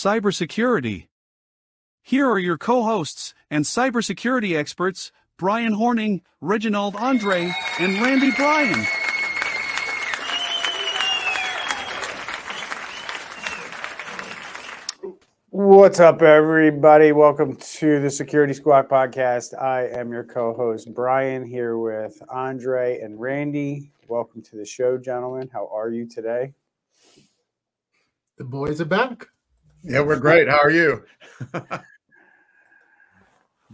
cybersecurity. Here are your co hosts and cybersecurity experts, Brian Horning, Reginald Andre, and Randy Bryan. What's up, everybody? Welcome to the Security Squawk podcast. I am your co host, Brian, here with Andre and Randy. Welcome to the show, gentlemen. How are you today? The boys are back. Yeah, we're great. How are you?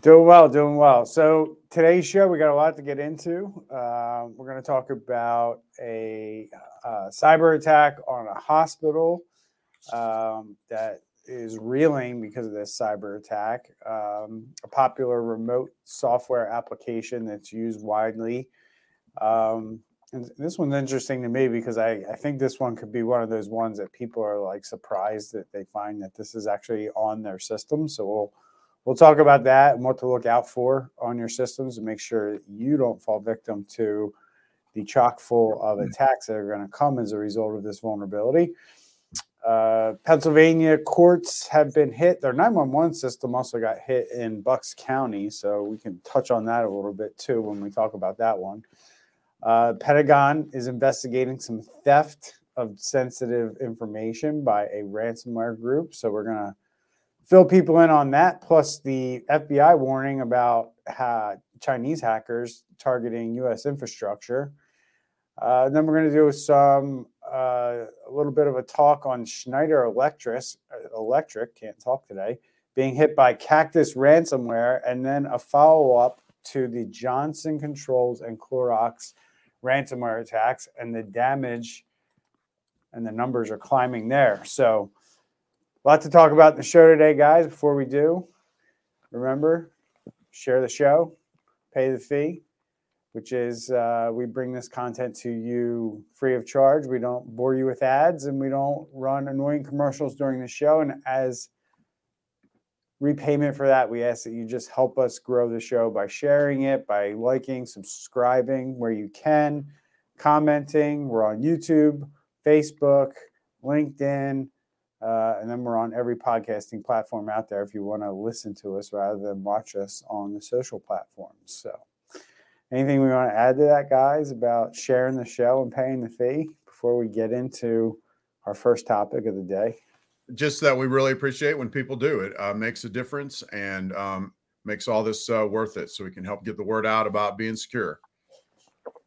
doing well, doing well. So, today's show, we got a lot to get into. Uh, we're going to talk about a uh, cyber attack on a hospital um, that is reeling because of this cyber attack. Um, a popular remote software application that's used widely. Um, and this one's interesting to me because I, I think this one could be one of those ones that people are like surprised that they find that this is actually on their system. So we'll we'll talk about that and what to look out for on your systems and make sure you don't fall victim to the chock full of mm. attacks that are going to come as a result of this vulnerability. Uh, Pennsylvania courts have been hit. Their 911 system also got hit in Bucks County, so we can touch on that a little bit too when we talk about that one. Uh, Pentagon is investigating some theft of sensitive information by a ransomware group, so we're gonna fill people in on that. Plus, the FBI warning about Chinese hackers targeting U.S. infrastructure. Uh, then we're going to do some uh, a little bit of a talk on Schneider Electric. Uh, Electric can't talk today. Being hit by Cactus ransomware, and then a follow up to the Johnson Controls and Clorox ransomware attacks, and the damage and the numbers are climbing there. So, a lot to talk about in the show today, guys. Before we do, remember share the show, pay the fee which is uh, we bring this content to you free of charge. We don't bore you with ads and we don't run annoying commercials during the show. And as repayment for that, we ask that you just help us grow the show by sharing it, by liking, subscribing where you can, commenting. We're on YouTube, Facebook, LinkedIn. Uh, and then we're on every podcasting platform out there if you want to listen to us rather than watch us on the social platforms. So, Anything we want to add to that, guys, about sharing the show and paying the fee before we get into our first topic of the day? Just that we really appreciate when people do it. Uh, makes a difference and um, makes all this uh, worth it, so we can help get the word out about being secure.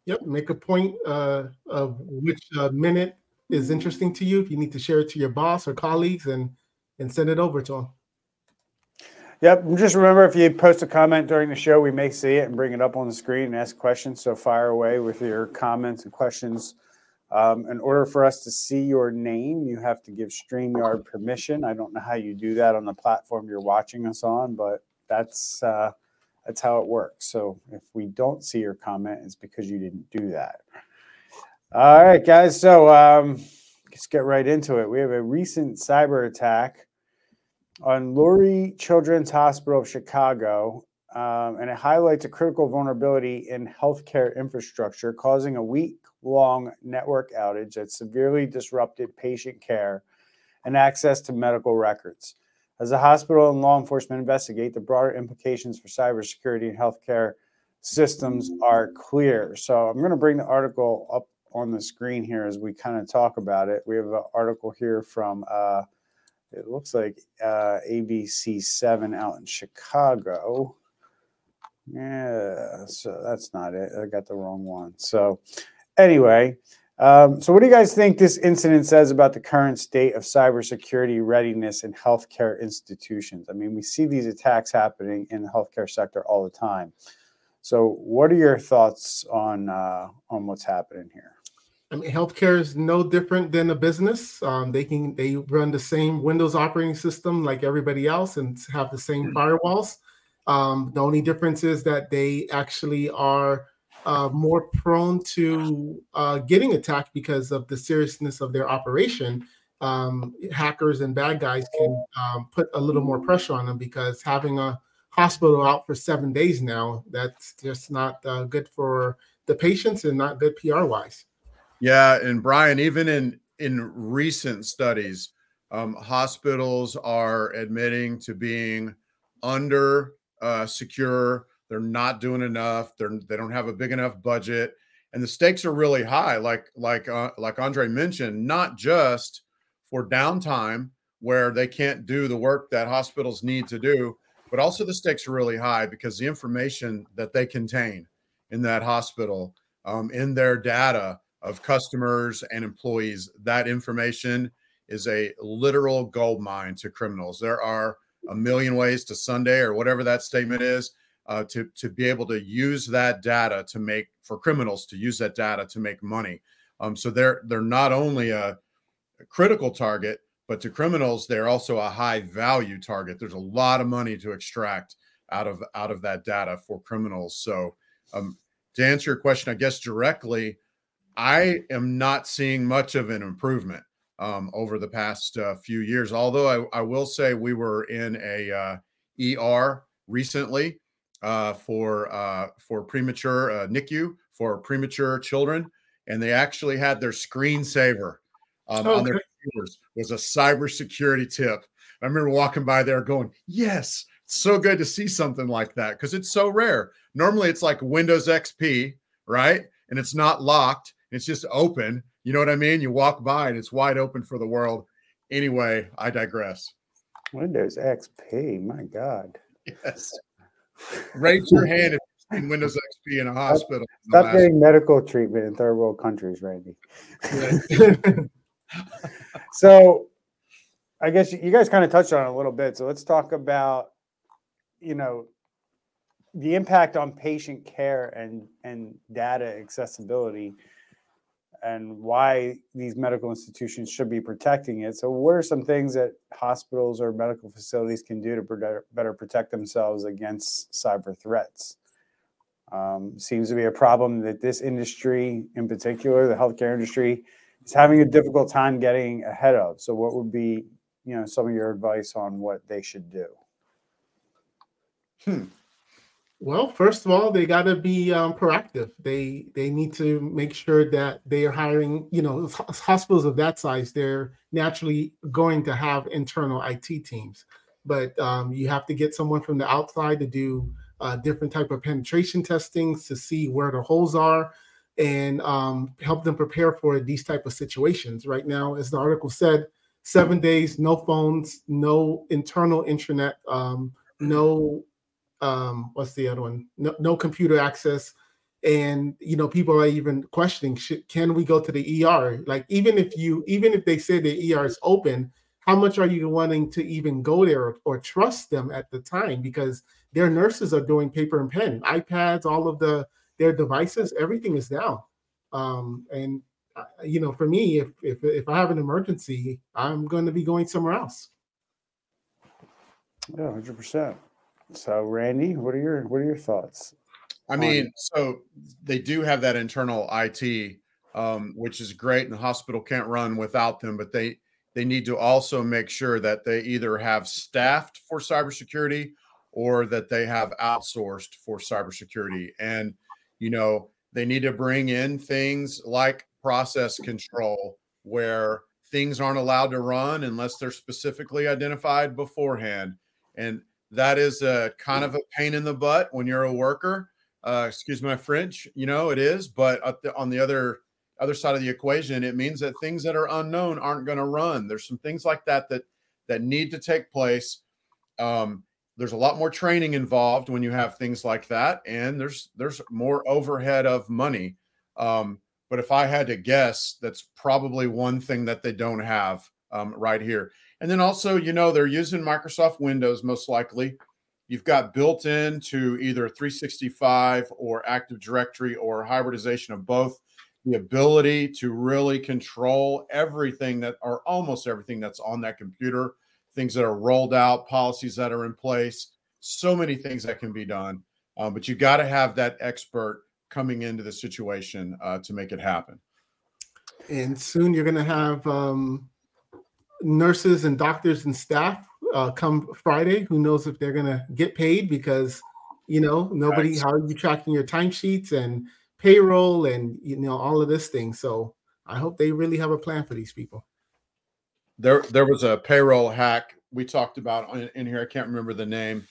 Yep. Make a point uh, of which uh, minute is interesting to you. If you need to share it to your boss or colleagues, and and send it over to them. Yep. Just remember if you post a comment during the show, we may see it and bring it up on the screen and ask questions. So fire away with your comments and questions. Um, in order for us to see your name, you have to give StreamYard permission. I don't know how you do that on the platform you're watching us on, but that's uh, that's how it works. So if we don't see your comment, it's because you didn't do that. All right, guys. So um, let's get right into it. We have a recent cyber attack on Lurie Children's Hospital of Chicago, um, and it highlights a critical vulnerability in healthcare infrastructure, causing a week long network outage that severely disrupted patient care and access to medical records. As the hospital and law enforcement investigate, the broader implications for cybersecurity and healthcare systems are clear. So I'm going to bring the article up on the screen here as we kind of talk about it. We have an article here from uh, it looks like uh, ABC7 out in Chicago. Yeah, so that's not it. I got the wrong one. So, anyway, um, so what do you guys think this incident says about the current state of cybersecurity readiness in healthcare institutions? I mean, we see these attacks happening in the healthcare sector all the time. So, what are your thoughts on uh, on what's happening here? I mean, healthcare is no different than a business. Um, they can they run the same Windows operating system like everybody else and have the same mm. firewalls. Um, the only difference is that they actually are uh, more prone to uh, getting attacked because of the seriousness of their operation. Um, hackers and bad guys can um, put a little more pressure on them because having a hospital out for seven days now, that's just not uh, good for the patients and not good PR wise. Yeah, and Brian, even in in recent studies, um, hospitals are admitting to being under uh, secure. They're not doing enough. They're they don't have a big enough budget, and the stakes are really high. Like like uh, like Andre mentioned, not just for downtime where they can't do the work that hospitals need to do, but also the stakes are really high because the information that they contain in that hospital, um, in their data of customers and employees, that information is a literal gold mine to criminals. There are a million ways to Sunday or whatever that statement is uh, to to be able to use that data to make for criminals to use that data to make money. Um, so they're they're not only a, a critical target, but to criminals they're also a high value target. There's a lot of money to extract out of out of that data for criminals. So um, to answer your question, I guess directly, I am not seeing much of an improvement um, over the past uh, few years. Although I, I, will say we were in a uh, ER recently uh, for uh, for premature uh, NICU for premature children, and they actually had their screensaver um, okay. on their computers was a cybersecurity tip. I remember walking by there going, "Yes, it's so good to see something like that because it's so rare. Normally, it's like Windows XP, right? And it's not locked; it's just open." You know what I mean? You walk by and it's wide open for the world. Anyway, I digress. Windows XP, my God. Yes. Raise your hand if you've seen Windows XP in a hospital. Stop, stop getting medical treatment in third world countries, Randy. so I guess you guys kind of touched on it a little bit. So let's talk about, you know, the impact on patient care and and data accessibility and why these medical institutions should be protecting it. So, what are some things that hospitals or medical facilities can do to better protect themselves against cyber threats? Um, seems to be a problem that this industry, in particular, the healthcare industry, is having a difficult time getting ahead of. So, what would be, you know, some of your advice on what they should do? Hmm. Well, first of all, they got to be um, proactive. They they need to make sure that they are hiring. You know, hospitals of that size, they're naturally going to have internal IT teams, but um, you have to get someone from the outside to do uh, different type of penetration testings to see where the holes are and um, help them prepare for these type of situations. Right now, as the article said, seven days, no phones, no internal intranet, um, no um, what's the other one? No, no computer access. And you know, people are even questioning: should, Can we go to the ER? Like, even if you, even if they say the ER is open, how much are you wanting to even go there or, or trust them at the time? Because their nurses are doing paper and pen, iPads, all of the their devices, everything is down. Um, and uh, you know, for me, if if if I have an emergency, I'm going to be going somewhere else. Yeah, hundred percent. So, Randy, what are your what are your thoughts? I mean, so they do have that internal IT, um, which is great, and the hospital can't run without them. But they they need to also make sure that they either have staffed for cybersecurity or that they have outsourced for cybersecurity. And you know, they need to bring in things like process control, where things aren't allowed to run unless they're specifically identified beforehand. And that is a kind of a pain in the butt when you're a worker. Uh, excuse my French, you know it is. But on the other other side of the equation, it means that things that are unknown aren't going to run. There's some things like that that that need to take place. Um, there's a lot more training involved when you have things like that, and there's there's more overhead of money. Um, but if I had to guess, that's probably one thing that they don't have um, right here. And then also, you know, they're using Microsoft Windows most likely. You've got built into either 365 or Active Directory or hybridization of both the ability to really control everything that or almost everything that's on that computer, things that are rolled out, policies that are in place, so many things that can be done. Um, but you got to have that expert coming into the situation uh, to make it happen. And soon you're going to have um, nurses and doctors and staff uh, come Friday. Who knows if they're gonna get paid because you know nobody. Right. How are you tracking your timesheets and payroll and you know all of this thing? So I hope they really have a plan for these people. there there was a payroll hack we talked about in, in here. I can't remember the name,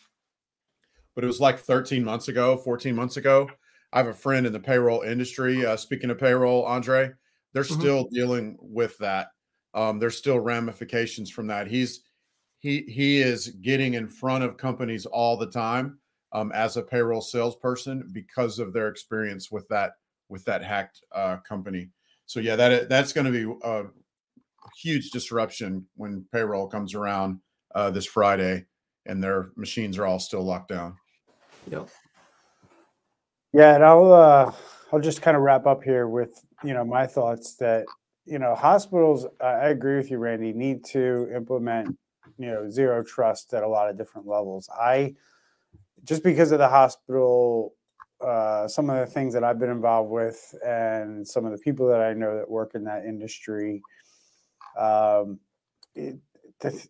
but it was like 13 months ago, 14 months ago. I have a friend in the payroll industry. Uh, speaking of payroll, Andre, they're mm-hmm. still dealing with that. Um, there's still ramifications from that. He's he he is getting in front of companies all the time um, as a payroll salesperson because of their experience with that with that hacked uh, company. So yeah, that that's going to be a huge disruption when payroll comes around uh, this Friday and their machines are all still locked down. Yep. Yeah, and I'll uh, I'll just kind of wrap up here with you know my thoughts that you know hospitals. I agree with you, Randy. Need to implement you know zero trust at a lot of different levels. I just because of the hospital, uh, some of the things that I've been involved with, and some of the people that I know that work in that industry. Um, it, the,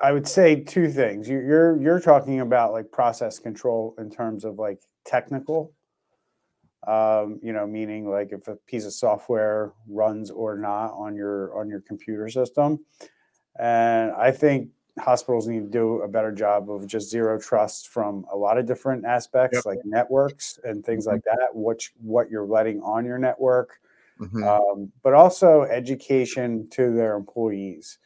I would say two things. You, you're you're talking about like process control in terms of like technical um, you know meaning like if a piece of software runs or not on your on your computer system and i think hospitals need to do a better job of just zero trust from a lot of different aspects yep. like networks and things mm-hmm. like that which what you're letting on your network mm-hmm. um, but also education to their employees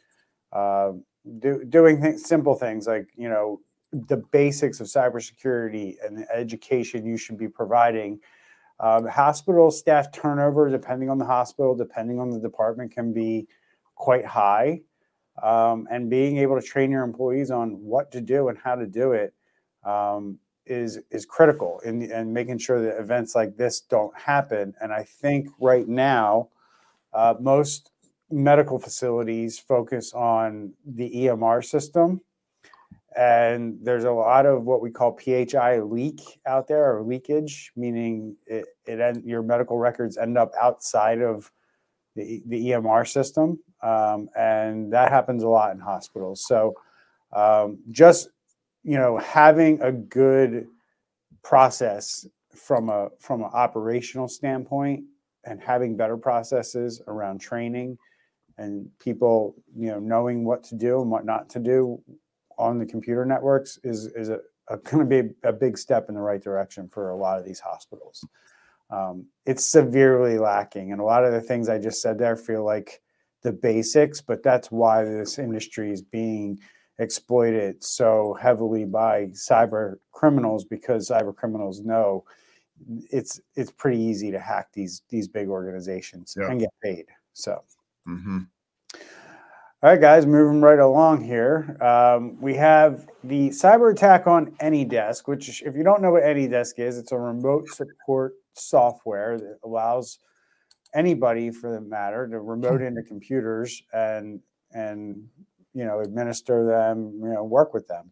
uh, do, doing th- simple things like you know the basics of cybersecurity and the education you should be providing. Um, hospital staff turnover, depending on the hospital, depending on the department, can be quite high. Um, and being able to train your employees on what to do and how to do it um, is is critical in and making sure that events like this don't happen. And I think right now, uh, most medical facilities focus on the EMR system and there's a lot of what we call PHI leak out there or leakage, meaning it, it your medical records end up outside of the, the EMR system, um, and that happens a lot in hospitals. So um, just you know having a good process from a from an operational standpoint and having better processes around training and people you know knowing what to do and what not to do on the computer networks is is a, a going to be a big step in the right direction for a lot of these hospitals. Um, it's severely lacking, and a lot of the things I just said there feel like the basics, but that's why this industry is being exploited so heavily by cyber criminals because cyber criminals know it's it's pretty easy to hack these these big organizations yeah. and get paid. So. Mm-hmm. All right, guys, moving right along here. Um, we have the cyber attack on AnyDesk, which, if you don't know what AnyDesk is, it's a remote support software that allows anybody, for the matter, to remote into computers and and you know administer them, you know, work with them.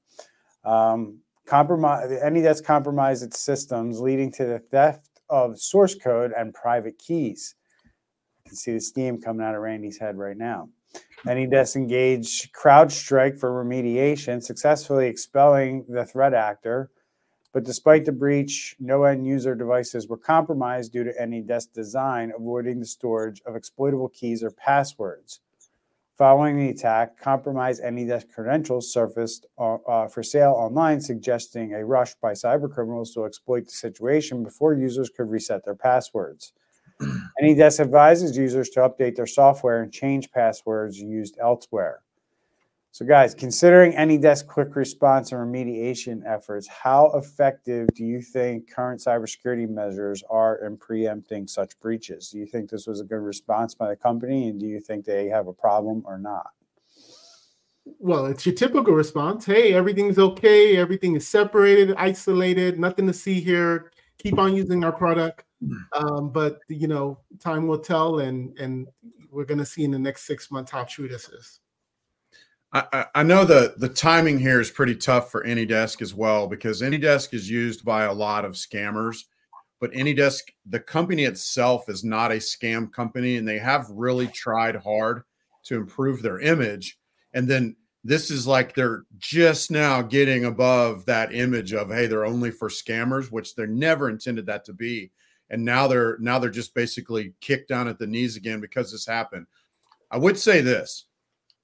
Um, compromise AnyDesk compromised its systems, leading to the theft of source code and private keys. You can see the steam coming out of Randy's head right now. AnyDesk engaged CrowdStrike for remediation, successfully expelling the threat actor. But despite the breach, no end user devices were compromised due to AnyDesk design, avoiding the storage of exploitable keys or passwords. Following the attack, compromised AnyDesk credentials surfaced uh, uh, for sale online, suggesting a rush by cybercriminals to exploit the situation before users could reset their passwords. AnyDesk advises users to update their software and change passwords used elsewhere. So, guys, considering AnyDesk quick response and remediation efforts, how effective do you think current cybersecurity measures are in preempting such breaches? Do you think this was a good response by the company, and do you think they have a problem or not? Well, it's your typical response. Hey, everything's okay. Everything is separated, isolated, nothing to see here. Keep on using our product. Hmm. Um, but you know, time will tell, and and we're going to see in the next six months how true this is. I, I know the the timing here is pretty tough for AnyDesk as well because AnyDesk is used by a lot of scammers, but AnyDesk, the company itself, is not a scam company, and they have really tried hard to improve their image. And then this is like they're just now getting above that image of hey, they're only for scammers, which they're never intended that to be. And now they're now they're just basically kicked down at the knees again because this happened. I would say this: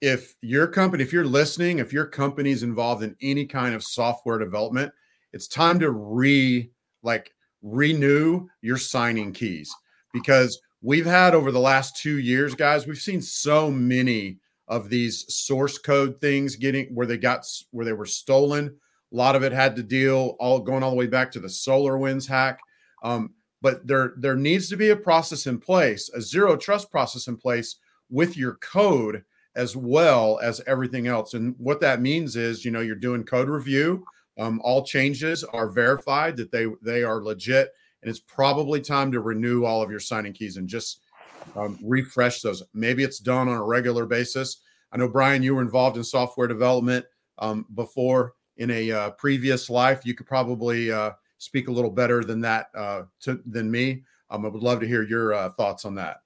if your company, if you're listening, if your company's involved in any kind of software development, it's time to re like renew your signing keys. Because we've had over the last two years, guys, we've seen so many of these source code things getting where they got where they were stolen. A lot of it had to deal all going all the way back to the SolarWinds hack. Um, but there there needs to be a process in place, a zero trust process in place with your code as well as everything else. And what that means is, you know, you're doing code review. Um, all changes are verified that they they are legit, and it's probably time to renew all of your signing keys and just um, refresh those. Maybe it's done on a regular basis. I know Brian, you were involved in software development um, before in a uh, previous life. You could probably uh, speak a little better than that uh, to, than me. Um, I would love to hear your uh, thoughts on that.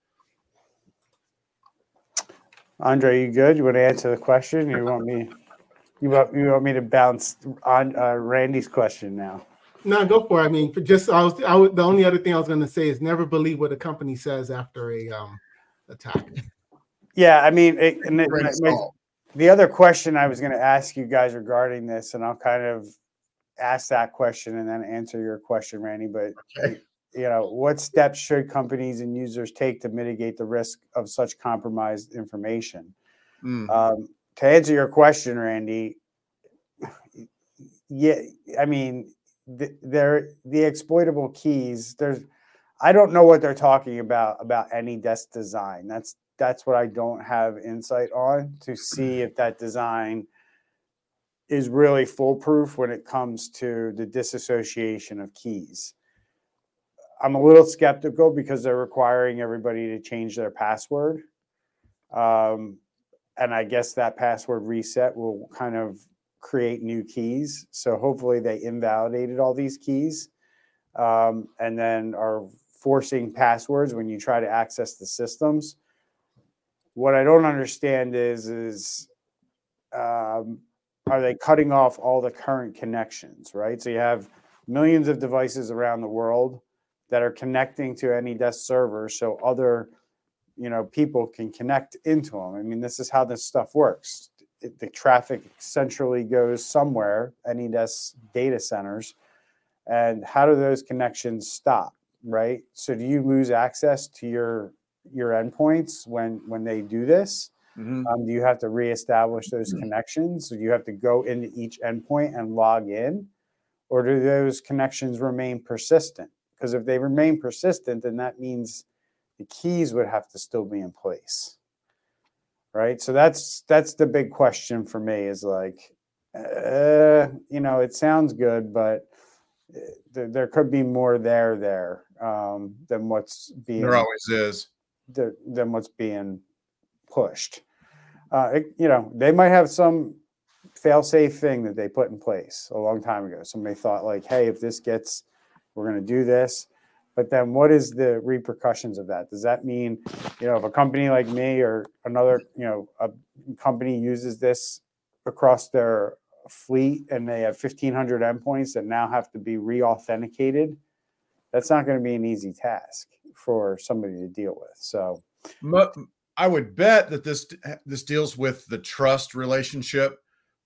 Andre, you good? You want to answer the question? You want me? You want you want me to bounce on uh, Randy's question now? No, go for it. I mean, just I was, I was the only other thing I was going to say is never believe what a company says after a um attack. Yeah, I mean, it, and it, it, the other question I was going to ask you guys regarding this, and I'll kind of ask that question and then answer your question, Randy. But okay. you know, what steps should companies and users take to mitigate the risk of such compromised information? Mm. Um, to answer your question, Randy, yeah, I mean, the, they're the exploitable keys. There's, I don't know what they're talking about about AnyDesk design. That's that's what I don't have insight on to see if that design is really foolproof when it comes to the disassociation of keys. I'm a little skeptical because they're requiring everybody to change their password. Um, and I guess that password reset will kind of create new keys. So hopefully they invalidated all these keys um, and then are forcing passwords when you try to access the systems. What I don't understand is is um, are they cutting off all the current connections, right? So you have millions of devices around the world that are connecting to AnyDesk server so other you know people can connect into them. I mean, this is how this stuff works. The traffic centrally goes somewhere, AnyDesk data centers, and how do those connections stop? Right. So do you lose access to your your endpoints when when they do this? Mm-hmm. Um, do you have to reestablish those mm-hmm. connections? Do you have to go into each endpoint and log in, or do those connections remain persistent? Because if they remain persistent, then that means the keys would have to still be in place, right? So that's that's the big question for me. Is like, uh, you know, it sounds good, but uh, there, there could be more there there um, than what's being. There always is. Than what's being pushed uh, it, you know, they might have some fail-safe thing that they put in place a long time ago. Somebody thought like, hey, if this gets, we're going to do this. But then what is the repercussions of that? Does that mean, you know, if a company like me or another, you know, a company uses this across their fleet and they have 1500 endpoints that now have to be re-authenticated, that's not going to be an easy task for somebody to deal with. So I would bet that this this deals with the trust relationship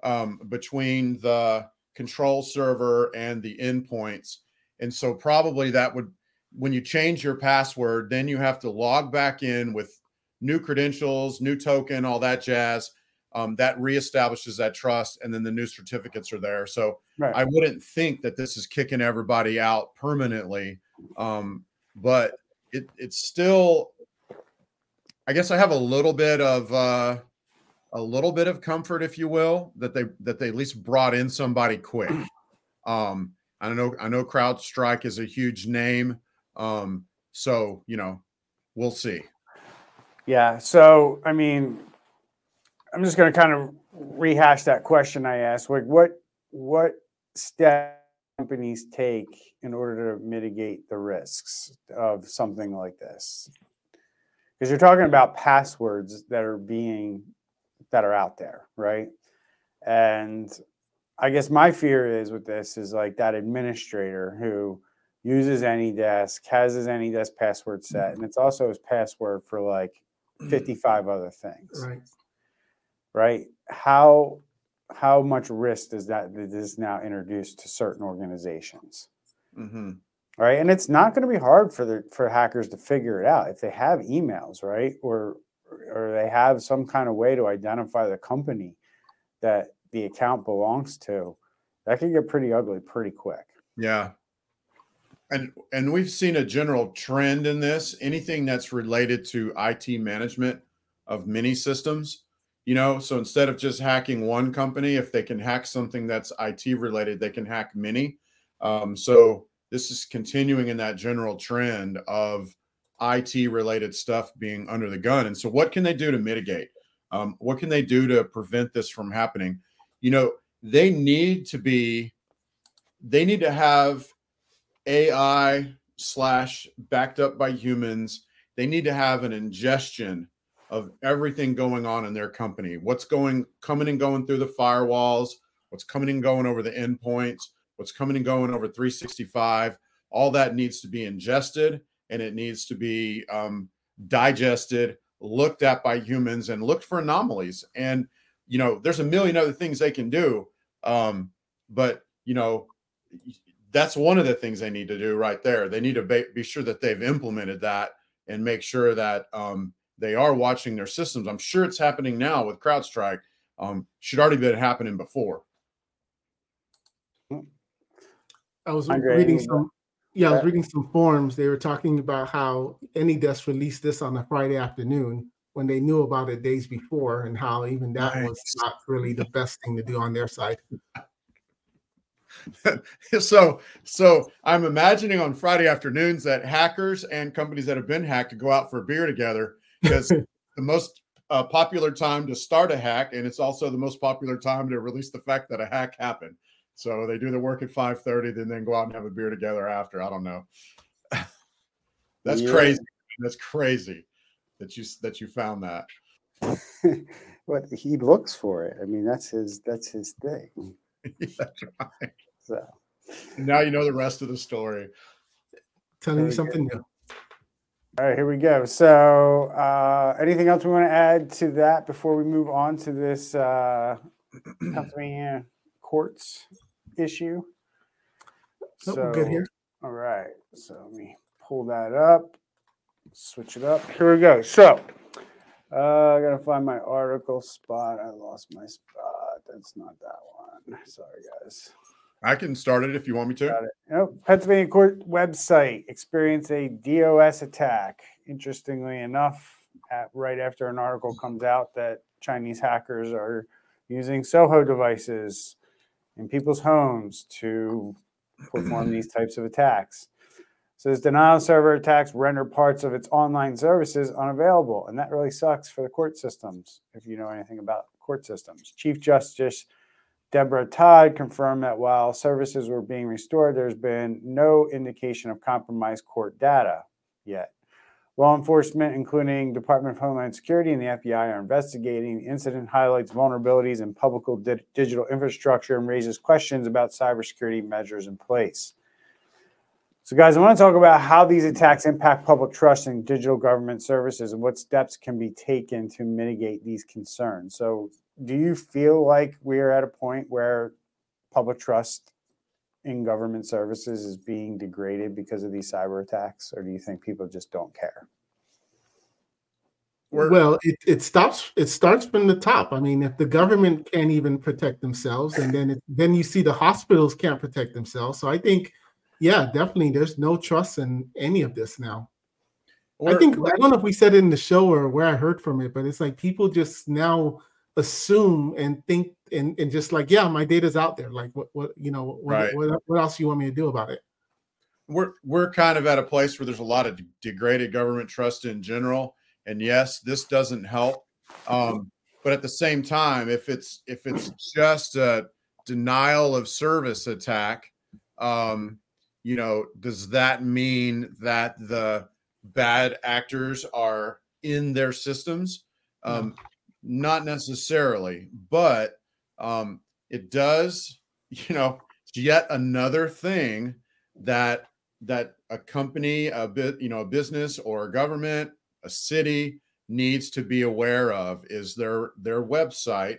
um, between the control server and the endpoints, and so probably that would when you change your password, then you have to log back in with new credentials, new token, all that jazz. Um, that reestablishes that trust, and then the new certificates are there. So right. I wouldn't think that this is kicking everybody out permanently, um, but it, it's still I guess I have a little bit of uh, a little bit of comfort, if you will, that they that they at least brought in somebody quick. Um, I know I know CrowdStrike is a huge name, um, so you know we'll see. Yeah. So I mean, I'm just going to kind of rehash that question I asked. Like, what what steps companies take in order to mitigate the risks of something like this? because you're talking about passwords that are being that are out there, right? And I guess my fear is with this is like that administrator who uses AnyDesk, has his AnyDesk password set, and it's also his password for like 55 other things. Right. right? How how much risk does that that is now introduced to certain organizations? hmm right? And it's not going to be hard for the for hackers to figure it out if they have emails, right? Or or they have some kind of way to identify the company that the account belongs to. That can get pretty ugly pretty quick. Yeah. And and we've seen a general trend in this. Anything that's related to IT management of many systems, you know, so instead of just hacking one company, if they can hack something that's IT related, they can hack many. Um, so this is continuing in that general trend of IT related stuff being under the gun. And so, what can they do to mitigate? Um, what can they do to prevent this from happening? You know, they need to be, they need to have AI slash backed up by humans. They need to have an ingestion of everything going on in their company. What's going, coming and going through the firewalls, what's coming and going over the endpoints, what's coming and going over 365. All that needs to be ingested and it needs to be um, digested, looked at by humans, and looked for anomalies. And you know, there's a million other things they can do, um, but you know, that's one of the things they need to do right there. They need to be, be sure that they've implemented that and make sure that um, they are watching their systems. I'm sure it's happening now with CrowdStrike. Um, should already been happening before. I was Andre, reading any- some. Yeah, I was reading some forums. They were talking about how AnyDesk released this on a Friday afternoon when they knew about it days before, and how even that was not really the best thing to do on their side. so so i'm imagining on friday afternoons that hackers and companies that have been hacked go out for a beer together because the most uh, popular time to start a hack and it's also the most popular time to release the fact that a hack happened so they do the work at 5.30 then then go out and have a beer together after i don't know that's Yeah. crazy that's crazy that you that you found that but he looks for it. I mean, that's his that's his thing. that's right So now you know the rest of the story Telling you Very something new. all right, here we go. So uh anything else we want to add to that before we move on to this uh Pennsylvania courts issue? Nope, we're good here. All right. So let me pull that up, switch it up. Here we go. So uh, I gotta find my article spot. I lost my spot. That's not that one. Sorry, guys. I can start it if you want me to. Nope. Pennsylvania court website experienced a DOS attack. Interestingly enough, at, right after an article comes out that Chinese hackers are using Soho devices in people's homes to perform these types of attacks. So Says denial server attacks render parts of its online services unavailable. And that really sucks for the court systems, if you know anything about court systems. Chief Justice Debra Todd confirmed that while services were being restored, there's been no indication of compromised court data yet. Law enforcement, including Department of Homeland Security and the FBI, are investigating. The incident highlights vulnerabilities in public di- digital infrastructure and raises questions about cybersecurity measures in place. So, guys, I want to talk about how these attacks impact public trust in digital government services and what steps can be taken to mitigate these concerns. So, do you feel like we are at a point where public trust in government services is being degraded because of these cyber attacks, or do you think people just don't care? Well, it, it stops. It starts from the top. I mean, if the government can't even protect themselves, and then it, then you see the hospitals can't protect themselves. So I think, yeah, definitely, there's no trust in any of this now. I think I don't know if we said it in the show or where I heard from it, but it's like people just now assume and think and, and just like, yeah, my data's out there. Like, what what you know, what, Right. what, what else you want me to do about it? we're we're kind of at a place where there's a lot of de- degraded government trust in general and yes this doesn't help um, but at the same time if it's if it's just a denial of service attack um, you know does that mean that the bad actors are in their systems um, not necessarily but um, it does you know it's yet another thing that that a company, a bit, you know, a business or a government, a city needs to be aware of is their their website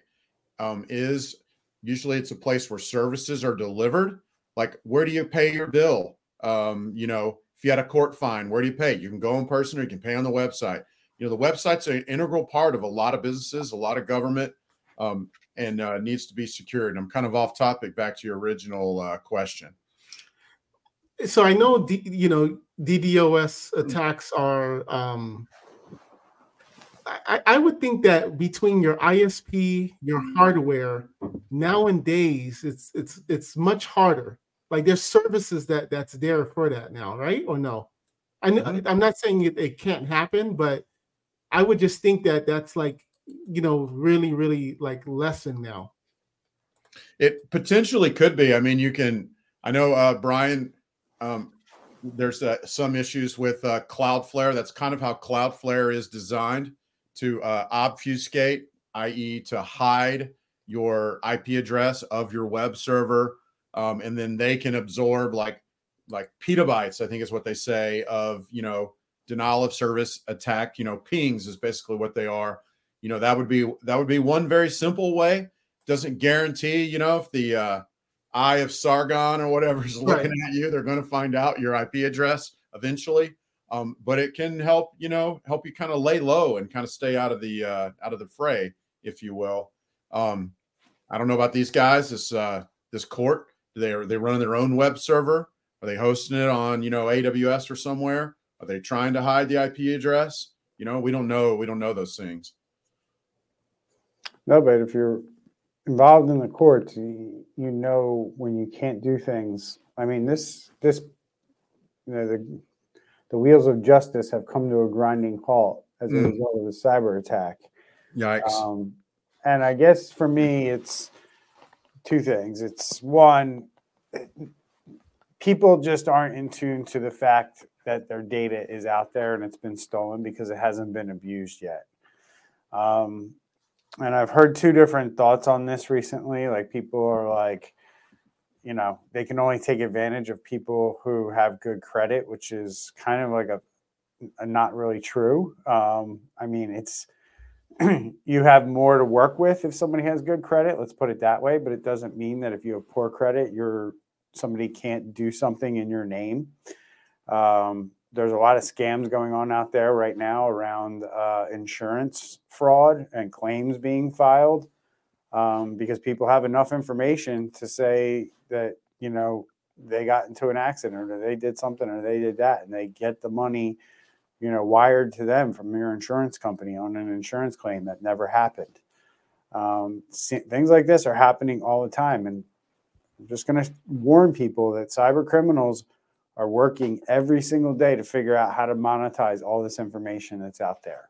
um, is usually it's a place where services are delivered. Like where do you pay your bill? Um, you know, if you had a court fine, where do you pay? You can go in person or you can pay on the website. You know, the website's an integral part of a lot of businesses, a lot of government, um, and uh, needs to be secured. I'm kind of off topic. Back to your original uh, question. So I know, D, you know, DDoS attacks are. Um, I, I would think that between your ISP, your hardware, nowadays it's it's it's much harder like there's services that that's there for that now, right? Or no? I, mm-hmm. I'm not saying it, it can't happen, but I would just think that that's like you know really really like lesson now. It potentially could be. I mean, you can. I know uh, Brian. Um, there's uh, some issues with uh, Cloudflare. That's kind of how Cloudflare is designed to uh, obfuscate, i.e., to hide your IP address of your web server um, and then they can absorb like like petabytes, I think is what they say of you know denial of service attack. You know, pings is basically what they are. You know, that would be that would be one very simple way. Doesn't guarantee, you know, if the uh, eye of Sauron or whatever is looking right. at you, they're going to find out your IP address eventually. Um, but it can help, you know, help you kind of lay low and kind of stay out of the uh, out of the fray, if you will. Um, I don't know about these guys. This uh, this court they are they running their own web server? Are they hosting it on you know AWS or somewhere? Are they trying to hide the IP address? You know, we don't know. We don't know those things. No, but if you're involved in the courts, you, you know when you can't do things. I mean, this this you know the the wheels of justice have come to a grinding halt as a mm. result of the cyber attack. Yikes! Um, and I guess for me, it's two things. It's one, people just aren't in tune to the fact that their data is out there and it's been stolen because it hasn't been abused yet. Um, and I've heard two different thoughts on this recently. Like people are like, you know, they can only take advantage of people who have good credit, which is kind of like a, a not really true. Um, I mean, it's you have more to work with if somebody has good credit. Let's put it that way. But it doesn't mean that if you have poor credit, you're somebody can't do something in your name. Um, there's a lot of scams going on out there right now around uh, insurance fraud and claims being filed um, because people have enough information to say that you know they got into an accident or they did something or they did that and they get the money you know, wired to them from your insurance company on an insurance claim that never happened. Um, things like this are happening all the time. And I'm just going to warn people that cyber criminals are working every single day to figure out how to monetize all this information that's out there.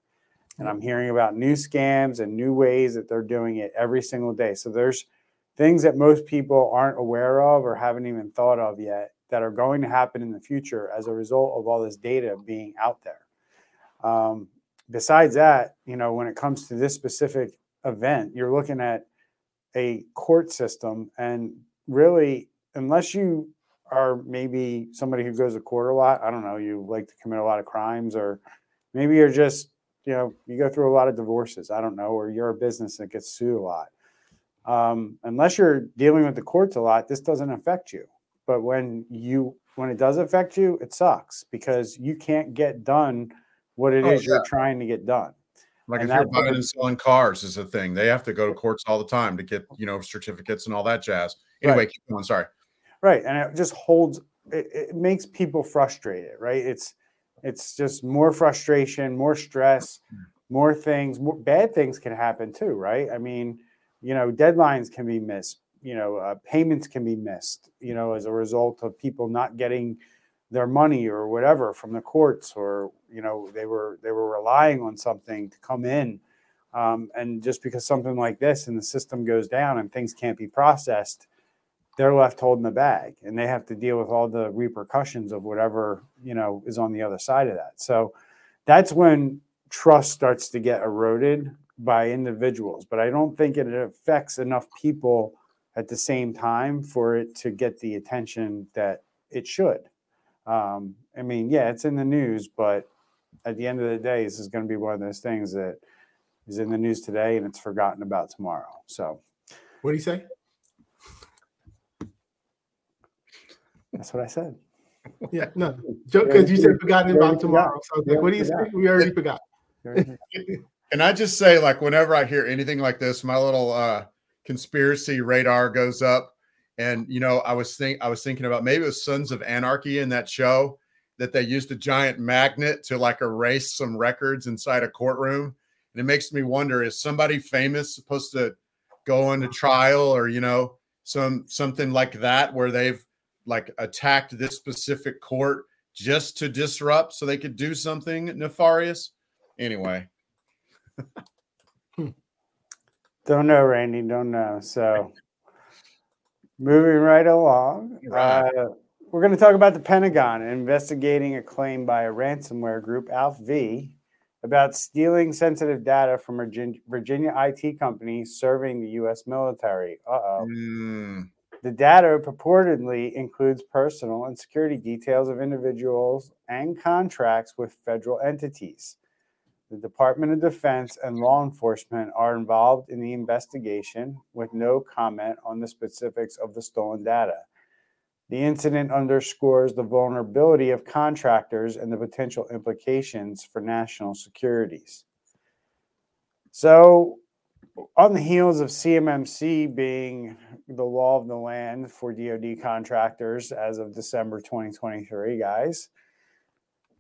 And I'm hearing about new scams and new ways that they're doing it every single day. So there's things that most people aren't aware of or haven't even thought of yet that are going to happen in the future as a result of all this data being out there. Um, besides that, you know, when it comes to this specific event, you're looking at a court system, and really, unless you are maybe somebody who goes to court a lot, I don't know, you like to commit a lot of crimes, or maybe you're just, you know, you go through a lot of divorces, I don't know, or you're a business that gets sued a lot. Um, unless you're dealing with the courts a lot, this doesn't affect you. But when you when it does affect you, it sucks because you can't get done what it oh, is yeah. you're trying to get done. Like and if you're buying and selling cars is a thing. They have to go to courts all the time to get, you know, certificates and all that jazz. Anyway, right. keep going. Sorry. Right. And it just holds it, it makes people frustrated, right? It's it's just more frustration, more stress, mm. more things, more bad things can happen too, right? I mean, you know, deadlines can be missed you know uh, payments can be missed you know as a result of people not getting their money or whatever from the courts or you know they were they were relying on something to come in um, and just because something like this and the system goes down and things can't be processed they're left holding the bag and they have to deal with all the repercussions of whatever you know is on the other side of that so that's when trust starts to get eroded by individuals but i don't think it affects enough people at the same time for it to get the attention that it should. Um, I mean, yeah, it's in the news, but at the end of the day, this is going to be one of those things that is in the news today and it's forgotten about tomorrow. So, what do you say? That's what I said. Yeah, no, joke because you said forgotten about tomorrow. So like, what do you say? We already forgot. and I just say, like, whenever I hear anything like this, my little uh, conspiracy radar goes up. And you know, I was think I was thinking about maybe it was Sons of Anarchy in that show that they used a giant magnet to like erase some records inside a courtroom. And it makes me wonder: is somebody famous supposed to go into trial, or you know, some something like that, where they've like attacked this specific court just to disrupt so they could do something nefarious? Anyway. don't know, Randy. Don't know. So moving right along. Right. Uh, we're going to talk about the Pentagon investigating a claim by a ransomware group, ALPHV, about stealing sensitive data from a Virginia IT company serving the U.S. military. Uh oh. Mm. The data purportedly includes personal and security details of individuals and contracts with federal entities. The Department of Defense and law enforcement are involved in the investigation with no comment on the specifics of the stolen data. The incident underscores the vulnerability of contractors and the potential implications for national securities. So, on the heels of CMMC being the law of the land for DoD contractors as of December 2023, guys,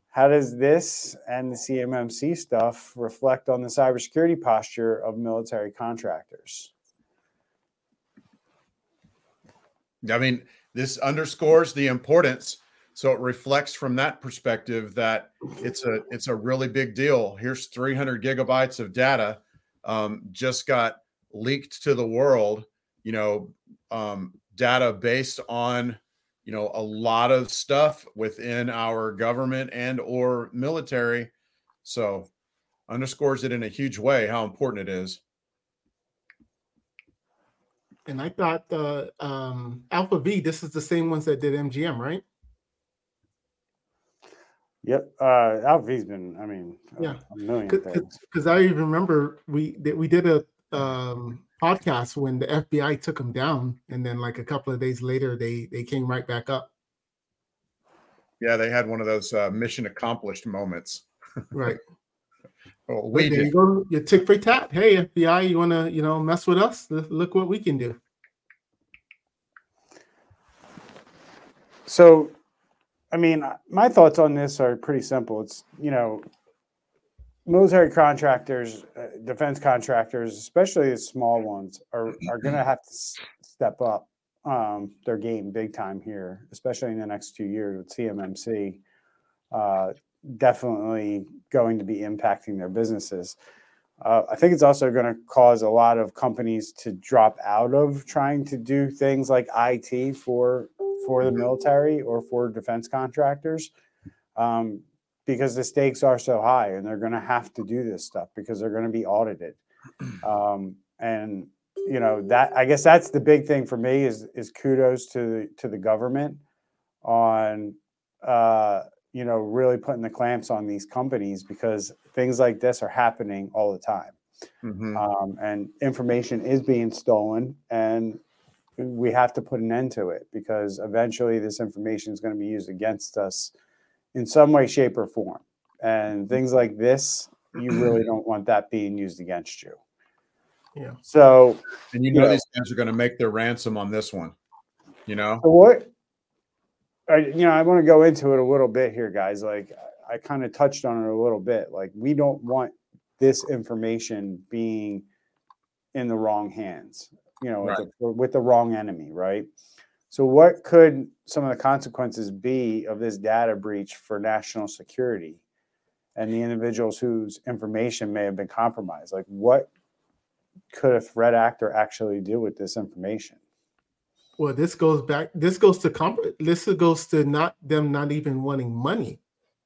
how does this and the CMMC stuff reflect on the cybersecurity posture of military contractors? I mean, this underscores the importance. So it reflects from that perspective that it's a it's a really big deal. Here's 300 gigabytes of data um, just got leaked to the world. You know, um, data based on you know a lot of stuff within our government and or military so underscores it in a huge way how important it is and i thought uh um ALPHV this is the same ones that did mgm right Yep, uh, ALPHV's been. I mean, yeah, a million Because I even remember we we did a um, podcast when the FBI took them down, and then like a couple of days later, they they came right back up. Yeah, they had one of those uh, mission accomplished moments. Right. well, we there you go. You tick for tat. Hey, FBI, you want to you know mess with us? Look what we can do. So, I mean, my thoughts on this are pretty simple. It's you know military contractors, uh, defense contractors, especially the small ones, are are going to have to s- step up um, their game big time here, especially in the next two years with CMMC. Uh, definitely going to be impacting their businesses. Uh, I think it's also going to cause a lot of companies to drop out of trying to do things like IT for for the military or for defense contractors, um, because the stakes are so high and they're going to have to do this stuff because they're going to be audited. Um, and you know that I guess that's the big thing for me is is kudos to the to the government on uh, you know really putting the clamps on these companies because things like this are happening all the time. Mm-hmm. Um, and information is being stolen and we have to put an end to it because eventually this information is going to be used against us in some way, shape, or form. And things like this, you really don't want that being used against you. Yeah. So, and you know, you know these guys are going to make their ransom on this one. You know so what? I, you know, I want to go into it a little bit here, guys. Like I kind of touched on it a little bit. Like we don't want this information being in the wrong hands. You know, right. with, the, with the wrong enemy, right? So, what could some of the consequences be of this data breach for national security and the individuals whose information may have been compromised? Like, what could a threat actor actually do with this information? Well, this goes back. This goes to comp- this goes to not them not even wanting money,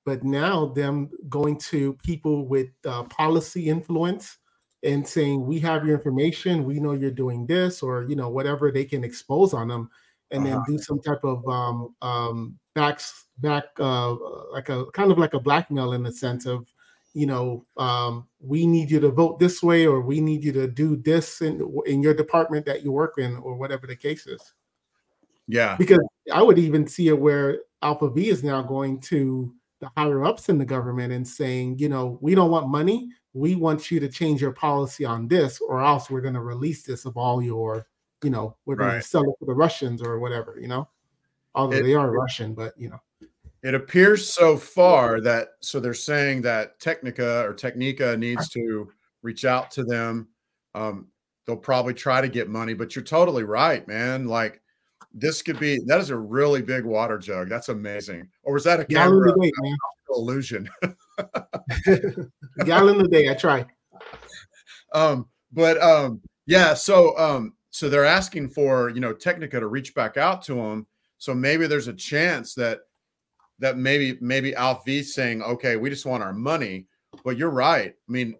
but now them going to people with uh, policy influence and saying, "We have your information. We know you're doing this," or you know whatever they can expose on them and then uh-huh. do some type of um, um, backs back uh, like a kind of like a blackmail in the sense of you know um, we need you to vote this way or we need you to do this in in your department that you work in or whatever the case is. Yeah, because I would even see it where ALPHV is now going to the higher ups in the government and saying, you know, we don't want money. We want you to change your policy on this, or else we're going to release this of all your you know, we're going right. to sell it to the Russians or whatever, you know, although it, they are Russian, but you know. It appears so far that so they're saying that Technica or Technica needs to reach out to them. Um, they'll probably try to get money, but you're totally right, man. Like this could be that is a really big water jug. That's amazing. Or was that a camera day, illusion? gallon a day. I try. Um, but um, yeah. So um, so they're asking for you know Technica to reach back out to them. So maybe there's a chance that that maybe maybe ALPHV saying, okay, we just want our money. But you're right. I mean,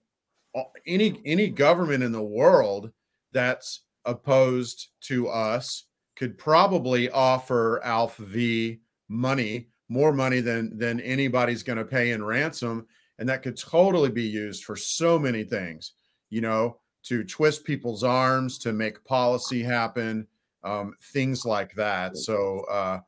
any any government in the world that's opposed to us could probably offer ALPHV money, more money than than anybody's going to pay in ransom, and that could totally be used for so many things. You know, to twist people's arms to make policy happen, um, things like that. So, uh,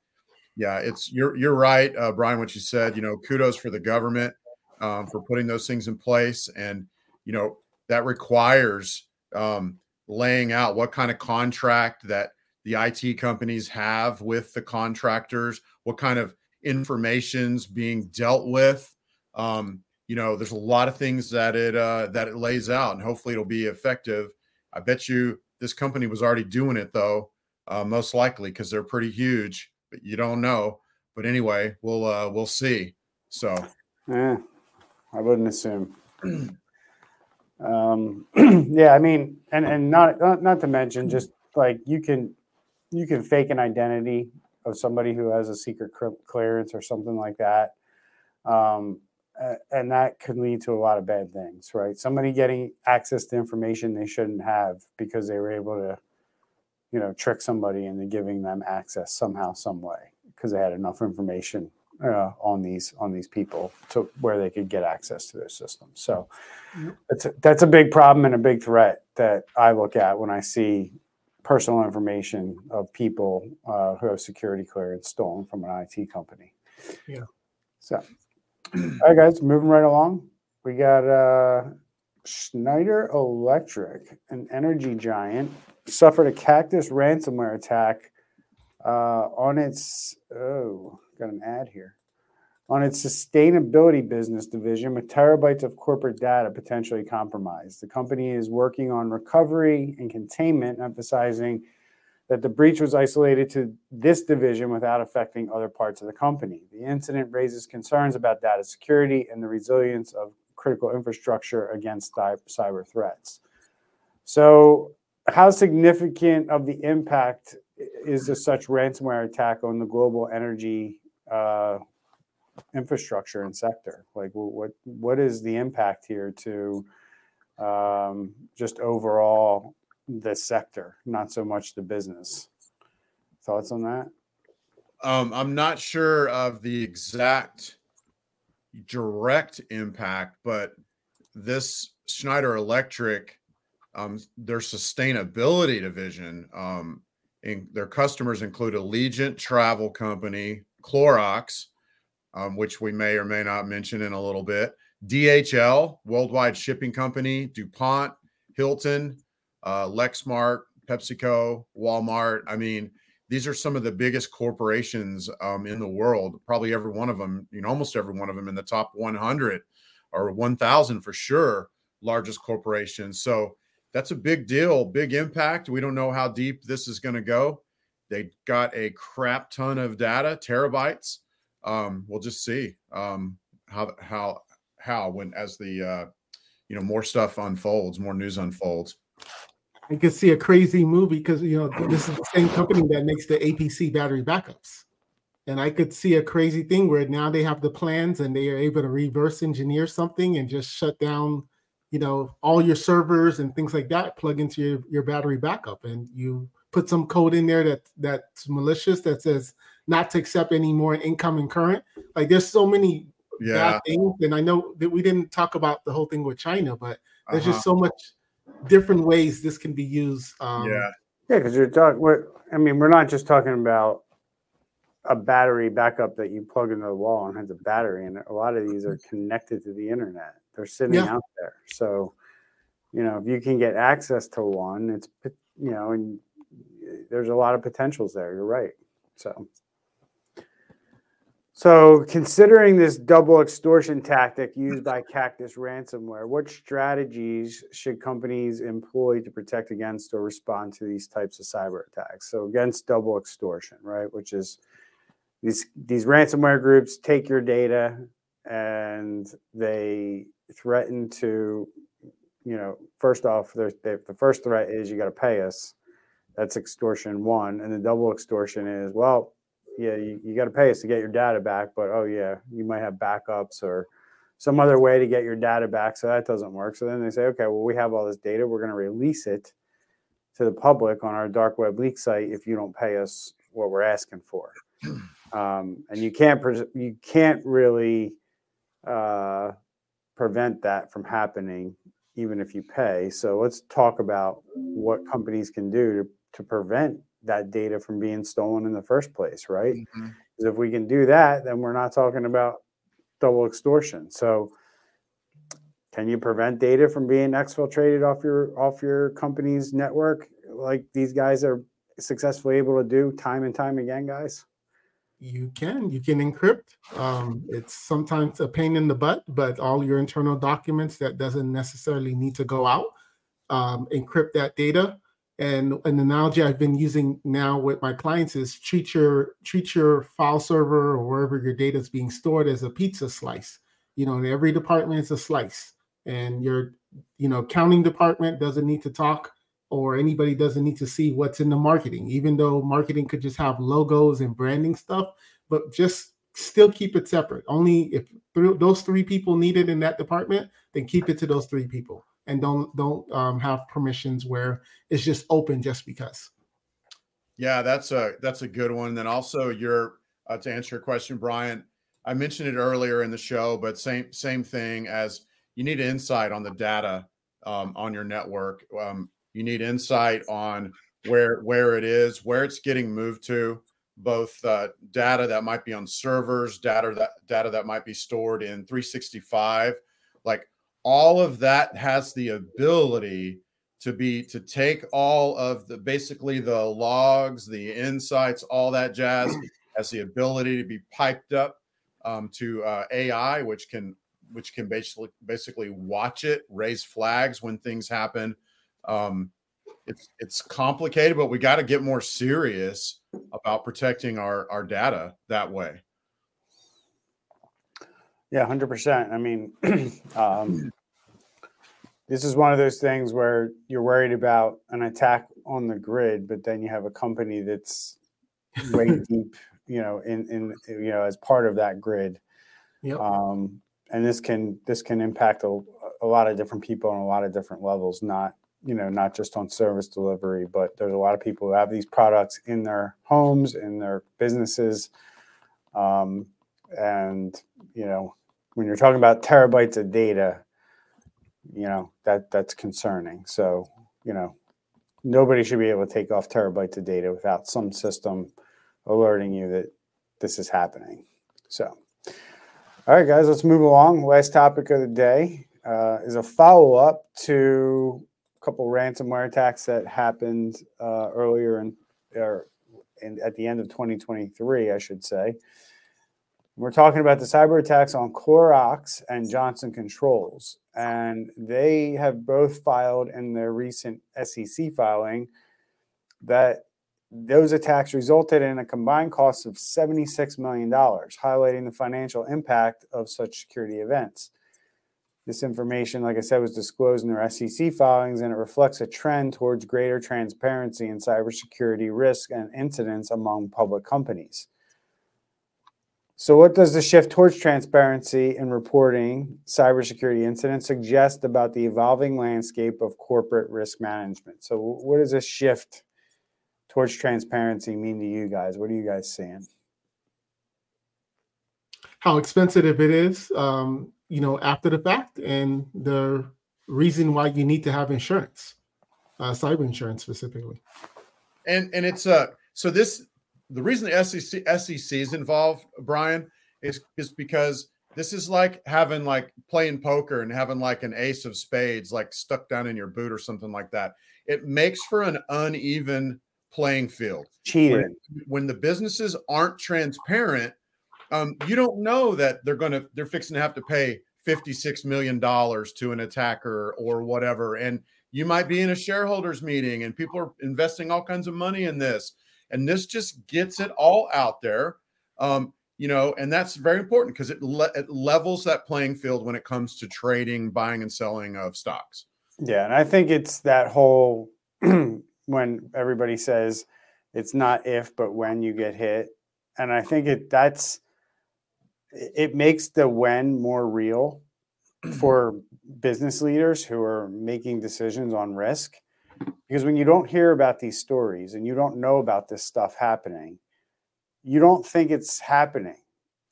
yeah, it's you're you're right, uh, Brian. What you said, you know, kudos for the government um, for putting those things in place, and you know that requires um, laying out what kind of contract that the IT companies have with the contractors, what kind of information's being dealt with. Um, you know, there's a lot of things that it uh, that it lays out, and hopefully it'll be effective. I bet you this company was already doing it though, uh, most likely because they're pretty huge, but you don't know. But anyway, we'll uh, we'll see. So, yeah, I wouldn't assume. um, yeah, I mean, and and not, not not to mention just like you can you can fake an identity of somebody who has a secret clearance or something like that. Um, and that could lead to a lot of bad things, right? Somebody getting access to information they shouldn't have because they were able to, you know, trick somebody into giving them access somehow, some way, because they had enough information uh, on these on these people to where they could get access to their system. So that's a, that's a big problem and a big threat that I look at when I see personal information of people uh, who have security clearance stolen from an IT company. Yeah. So all right, guys, moving right along. We got uh, Schneider Electric, an energy giant, suffered a cactus ransomware attack uh, on its. Oh, got an ad here. On its sustainability business division, with terabytes of corporate data potentially compromised. The company is working on recovery and containment, emphasizing that the breach was isolated to this division without affecting other parts of the company. The incident raises concerns about data security and the resilience of critical infrastructure against cyber threats. So, how significant of the impact is a such ransomware attack on the global energy uh, infrastructure and sector? Like, what what is the impact here to um, just overall the sector, not so much the business. Thoughts on that? Um, I'm not sure of the exact direct impact, but this Schneider Electric, um, their sustainability division, um, in, their customers include Allegiant Travel Company, Clorox, um, which we may or may not mention in a little bit, DHL, Worldwide Shipping Company, DuPont, Hilton, uh, Lexmark, PepsiCo, Walmart. I mean, these are some of the biggest corporations um, in the world. Probably every one of them, you know, almost every one of them in the top 100 or 1,000 for sure, largest corporations. So that's a big deal, big impact. We don't know how deep this is going to go. They got a crap ton of data, terabytes. Um, we'll just see um, how how how when as the uh, you know more stuff unfolds, more news unfolds. I could see a crazy movie because you know this is the same company that makes the APC battery backups, and I could see a crazy thing where now they have the plans and they are able to reverse engineer something and just shut down, you know, all your servers and things like that. Plug into your your battery backup, and you put some code in there that that's malicious that says not to accept any more incoming current. Like there's so many Yeah. bad things, and I know that we didn't talk about the whole thing with China, but there's Uh-huh. just so much different ways this can be used. Um, yeah. Yeah, because you're talking. We're, I mean, we're not just talking about a battery backup that you plug into the wall and has a battery in it. A lot of these are connected to the internet. They're sitting Yeah. out there. So, you know, if you can get access to one, it's you know, and there's a lot of potentials there. You're right. So. So, considering this double extortion tactic used by Cactus ransomware, what strategies should companies employ to protect against or respond to these types of cyber attacks? So, against double extortion, right, which is these these ransomware groups take your data and they threaten to, you know, first off, the first threat is you got to pay us. That's extortion one, and the double extortion is well, yeah, you, you got to pay us to get your data back, but oh yeah, you might have backups or some other way to get your data back. So that doesn't work. So then they say, okay, well, we have all this data. We're going to release it to the public on our dark web leak site if you don't pay us what we're asking for. Um, and you can't pres- you can't really uh, prevent that from happening even if you pay. So let's talk about what companies can do to, to prevent that data from being stolen in the first place, right? Mhm. Because if we can do that, then we're not talking about double extortion. So can you prevent data from being exfiltrated off your off your company's network like these guys are successfully able to do time and time again, guys? You can. You can encrypt. Um, it's sometimes a pain in the butt, but all your internal documents that doesn't necessarily need to go out. Um, encrypt that data. And an analogy I've been using now with my clients is treat your treat your file server or wherever your data is being stored as a pizza slice. You know, every department is a slice, and your you know counting department doesn't need to talk or anybody doesn't need to see what's in the marketing, even though marketing could just have logos and branding stuff, but just still keep it separate. Only if th- those three people need it in that department, then keep it to those three people and don't don't um, have permissions where it's just open just because. Yeah, that's a that's a good one. Then also your uh, to answer your question, Brian, I mentioned it earlier in the show, but same same thing as you need insight on the data um, on your network. Um, you need insight on where where it is, where it's getting moved to, both uh, data that might be on servers, data that data that might be stored in 365, like all of that has the ability to be to take all of the basically the logs, the insights, all that jazz has the ability to be piped up um, to uh, AI, which can which can basically basically watch it, raise flags when things happen. Um, it's it's complicated, but we got to get more serious about protecting our our data that way. Yeah, hundred percent. I mean, um, this is one of those things where you're worried about an attack on the grid, but then you have a company that's way deep, you know, in in you know as part of that grid. Yep. Um, and this can this can impact a, a lot of different people on a lot of different levels. Not you know not just on service delivery, but there's a lot of people who have these products in their homes, in their businesses. Um, and you know when you're talking about terabytes of data you know that that's concerning. So you know nobody should be able to take off terabytes of data without some system alerting you that this is happening. So all right guys let's move along. Last topic of the day uh, is a follow-up to a couple ransomware attacks that happened uh, earlier in, or in at the end of 2023 i should say we're talking about the cyber attacks on Clorox and Johnson Controls. And they have both filed in their recent SEC filing that those attacks resulted in a combined cost of $76 million, highlighting the financial impact of such security events. This information, like I said, was disclosed in their SEC filings, and it reflects a trend towards greater transparency in cybersecurity risk and incidents among public companies. So, what does the shift towards transparency in reporting cybersecurity incidents suggest about the evolving landscape of corporate risk management? So, what does this shift towards transparency mean to you guys? What are you guys seeing? How expensive it is, um, you know, after the fact, and the reason why you need to have insurance, uh, cyber insurance specifically. And and it's uh so this the reason the SEC SEC is involved, Brian, is is because this is like having like playing poker and having like an ace of spades like stuck down in your boot or something like that. It makes for an uneven playing field. Cheating. When, when the businesses aren't transparent, um, you don't know that they're going to they're fixing to have to pay 56 million dollars to an attacker or whatever and you might be in a shareholders meeting and people are investing all kinds of money in this and this just gets it all out there um, you know and that's very important because it, le- it levels that playing field when it comes to trading buying and selling of stocks. Yeah, and I think it's that whole when everybody says it's not if but when you get hit, and I think it that's it makes the when more real for business leaders who are making decisions on risk because when you don't hear about these stories and you don't know about this stuff happening you don't think it's happening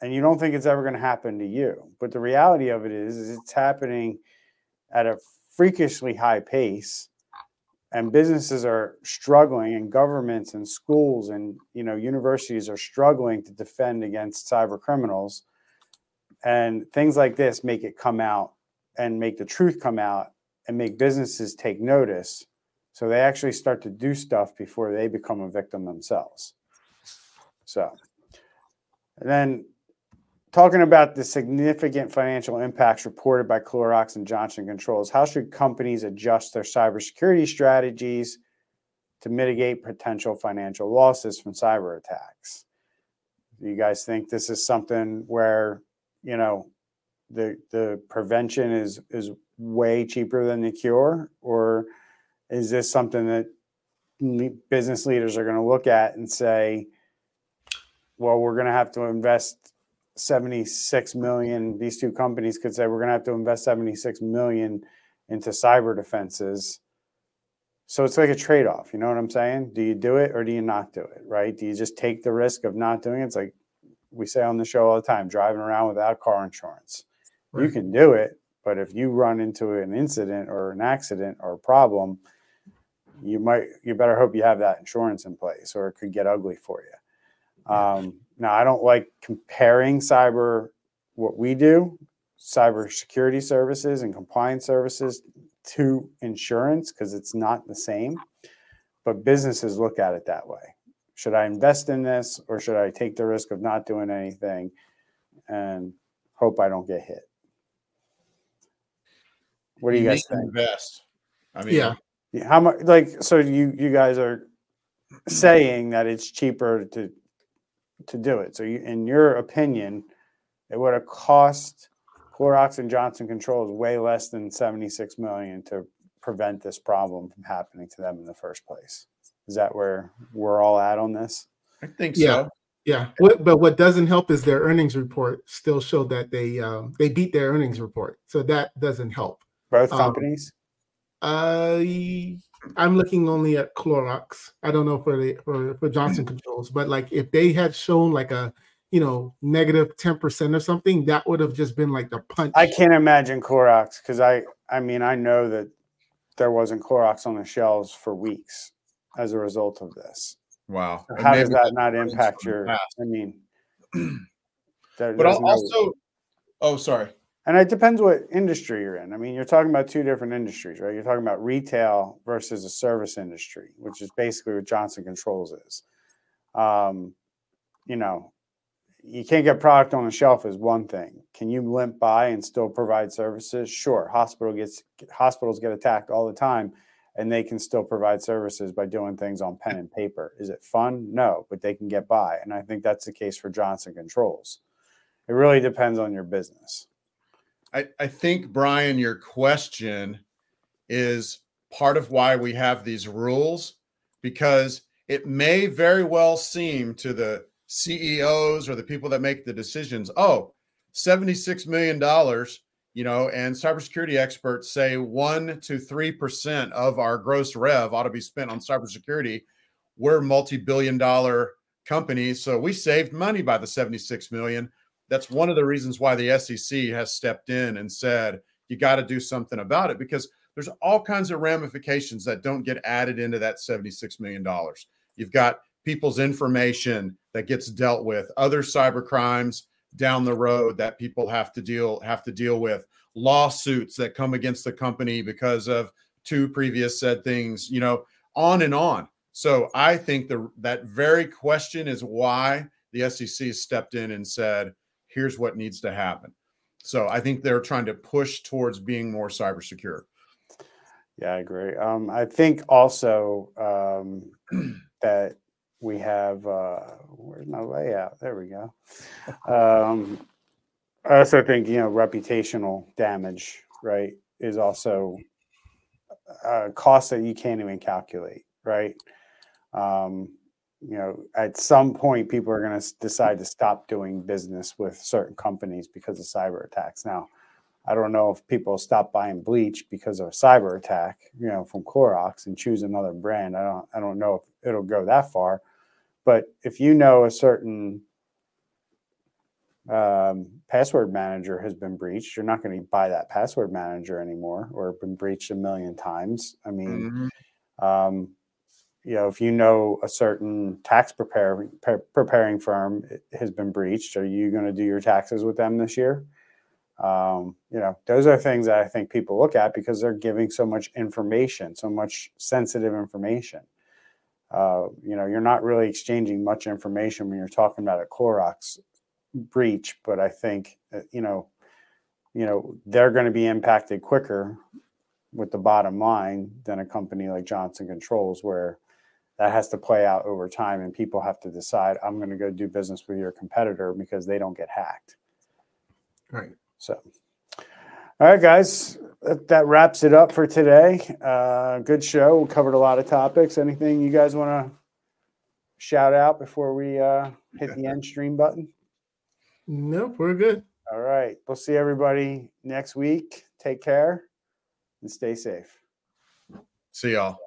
and you don't think it's ever going to happen to you. But the reality of it is, is it's happening at a freakishly high pace and businesses are struggling and governments and schools and you know universities are struggling to defend against cyber criminals. And things like this make it come out and make the truth come out and make businesses take notice so they actually start to do stuff before they become a victim themselves so and then talking about the significant financial impacts reported by Clorox and Johnson Controls, how should companies adjust their cybersecurity strategies to mitigate potential financial losses from cyber attacks? Do you guys think this is something where, you know, the the prevention is is way cheaper than the cure or is this something that le- business leaders are going to look at and say well we're going to have to invest 76 million these two companies could say we're going to have to invest 76 million into cyber defenses. So it's like a trade-off you know what i'm saying? Do you do it or do you not do it right? Do you just take the risk of not doing it? It's like we say on the show all the time driving around without car insurance. You can do it but if you run into an incident or an accident or a problem you might you better hope you have that insurance in place or it could get ugly for you. Um, now i don't like comparing cyber what we do cyber security services and compliance services to insurance because it's not the same but businesses look at it that way. Should i invest in this or should i take the risk of not doing anything and hope i don't get hit? What do you, guys think? invest. I mean Yeah. Yeah, how much like so you you guys are saying that it's cheaper to to do it. So you in your opinion it would have cost Clorox and Johnson Controls way less than 76 million to prevent this problem from happening to them in the first place. Is that where we're all at on this? I think Yeah. so. Yeah, what, but what doesn't help is their earnings report still showed that they um, they beat their earnings report, so that doesn't help. both Um, companies I I'm looking only at Clorox. I don't know for the for, for Johnson mm. Controls, but like if they had shown like a you know negative ten percent or something, that would have just been like the punch. I can't imagine Clorox because I I mean I know that there wasn't Clorox on the shelves for weeks as a result of this wow And How does that not impact your? I mean, there- but there's al- no- also oh sorry and it depends what industry you're in. I mean, you're talking about two different industries, right? You're talking about retail versus a service industry, which is basically what Johnson Controls is. Um, you know, you can't get product on the shelf is one thing. Can you limp by and still provide services? Sure. Hospital gets hospitals get attacked all the time, and they can still provide services by doing things on pen and paper. Is it fun? No, but they can get by, and I think that's the case for Johnson Controls. It really depends on your business. I, I think Brian, your question is part of why we have these rules because it may very well seem to the CEOs or the people that make the decisions, oh, $76 million, you know, and cybersecurity experts say one to three percent of our gross rev ought to be spent on cybersecurity. we're multi-billion dollar companies, so we saved money by the 76 million. That's one of the reasons why the SEC has stepped in and said you got to do something about it because there's all kinds of ramifications that don't get added into that 76 million dollars. You've got people's information that gets dealt with, other cyber crimes down the road that people have to deal have to deal with, lawsuits that come against the company because of two previous said things, you know, on and on. So I think the that very question is why the SEC stepped in and said, here's what needs to happen. So I think they're trying to push towards being more cyber secure. Yeah, I agree. Um, I think also um, that we have uh, where's my layout? There we go. Um, I also think you know reputational damage, right, is also a cost that you can't even calculate, right? Um, you know, at some point, people are going to decide to stop doing business with certain companies because of cyber attacks. Now, I don't know if people stop buying bleach because of a cyber attack, you know, from Clorox and choose another brand. I don't, I don't know if it'll go that far, but if you know a certain um, password manager has been breached, you're not going to buy that password manager anymore, or been breached a million times. I mean, mm-hmm. um, you know, if you know a certain tax preparing pre- preparing firm has been breached, are you going to do your taxes with them this year? Um, you know, those are things that I think people look at because they're giving so much information, so much sensitive information. Uh, you know, you're not really exchanging much information when you're talking about a Clorox breach, but I think you know, you know, they're going to be impacted quicker with the bottom line than a company like Johnson Controls, where that has to play out over time and people have to decide i'm going to go do business with your competitor because they don't get hacked. Right. So all right guys that, that wraps it up for today. Uh, good show. We covered a lot of topics. Anything you guys want to shout out before we uh, hit the end stream button? Nope we're good. All right. We'll see everybody next week. Take care and stay safe. See y'all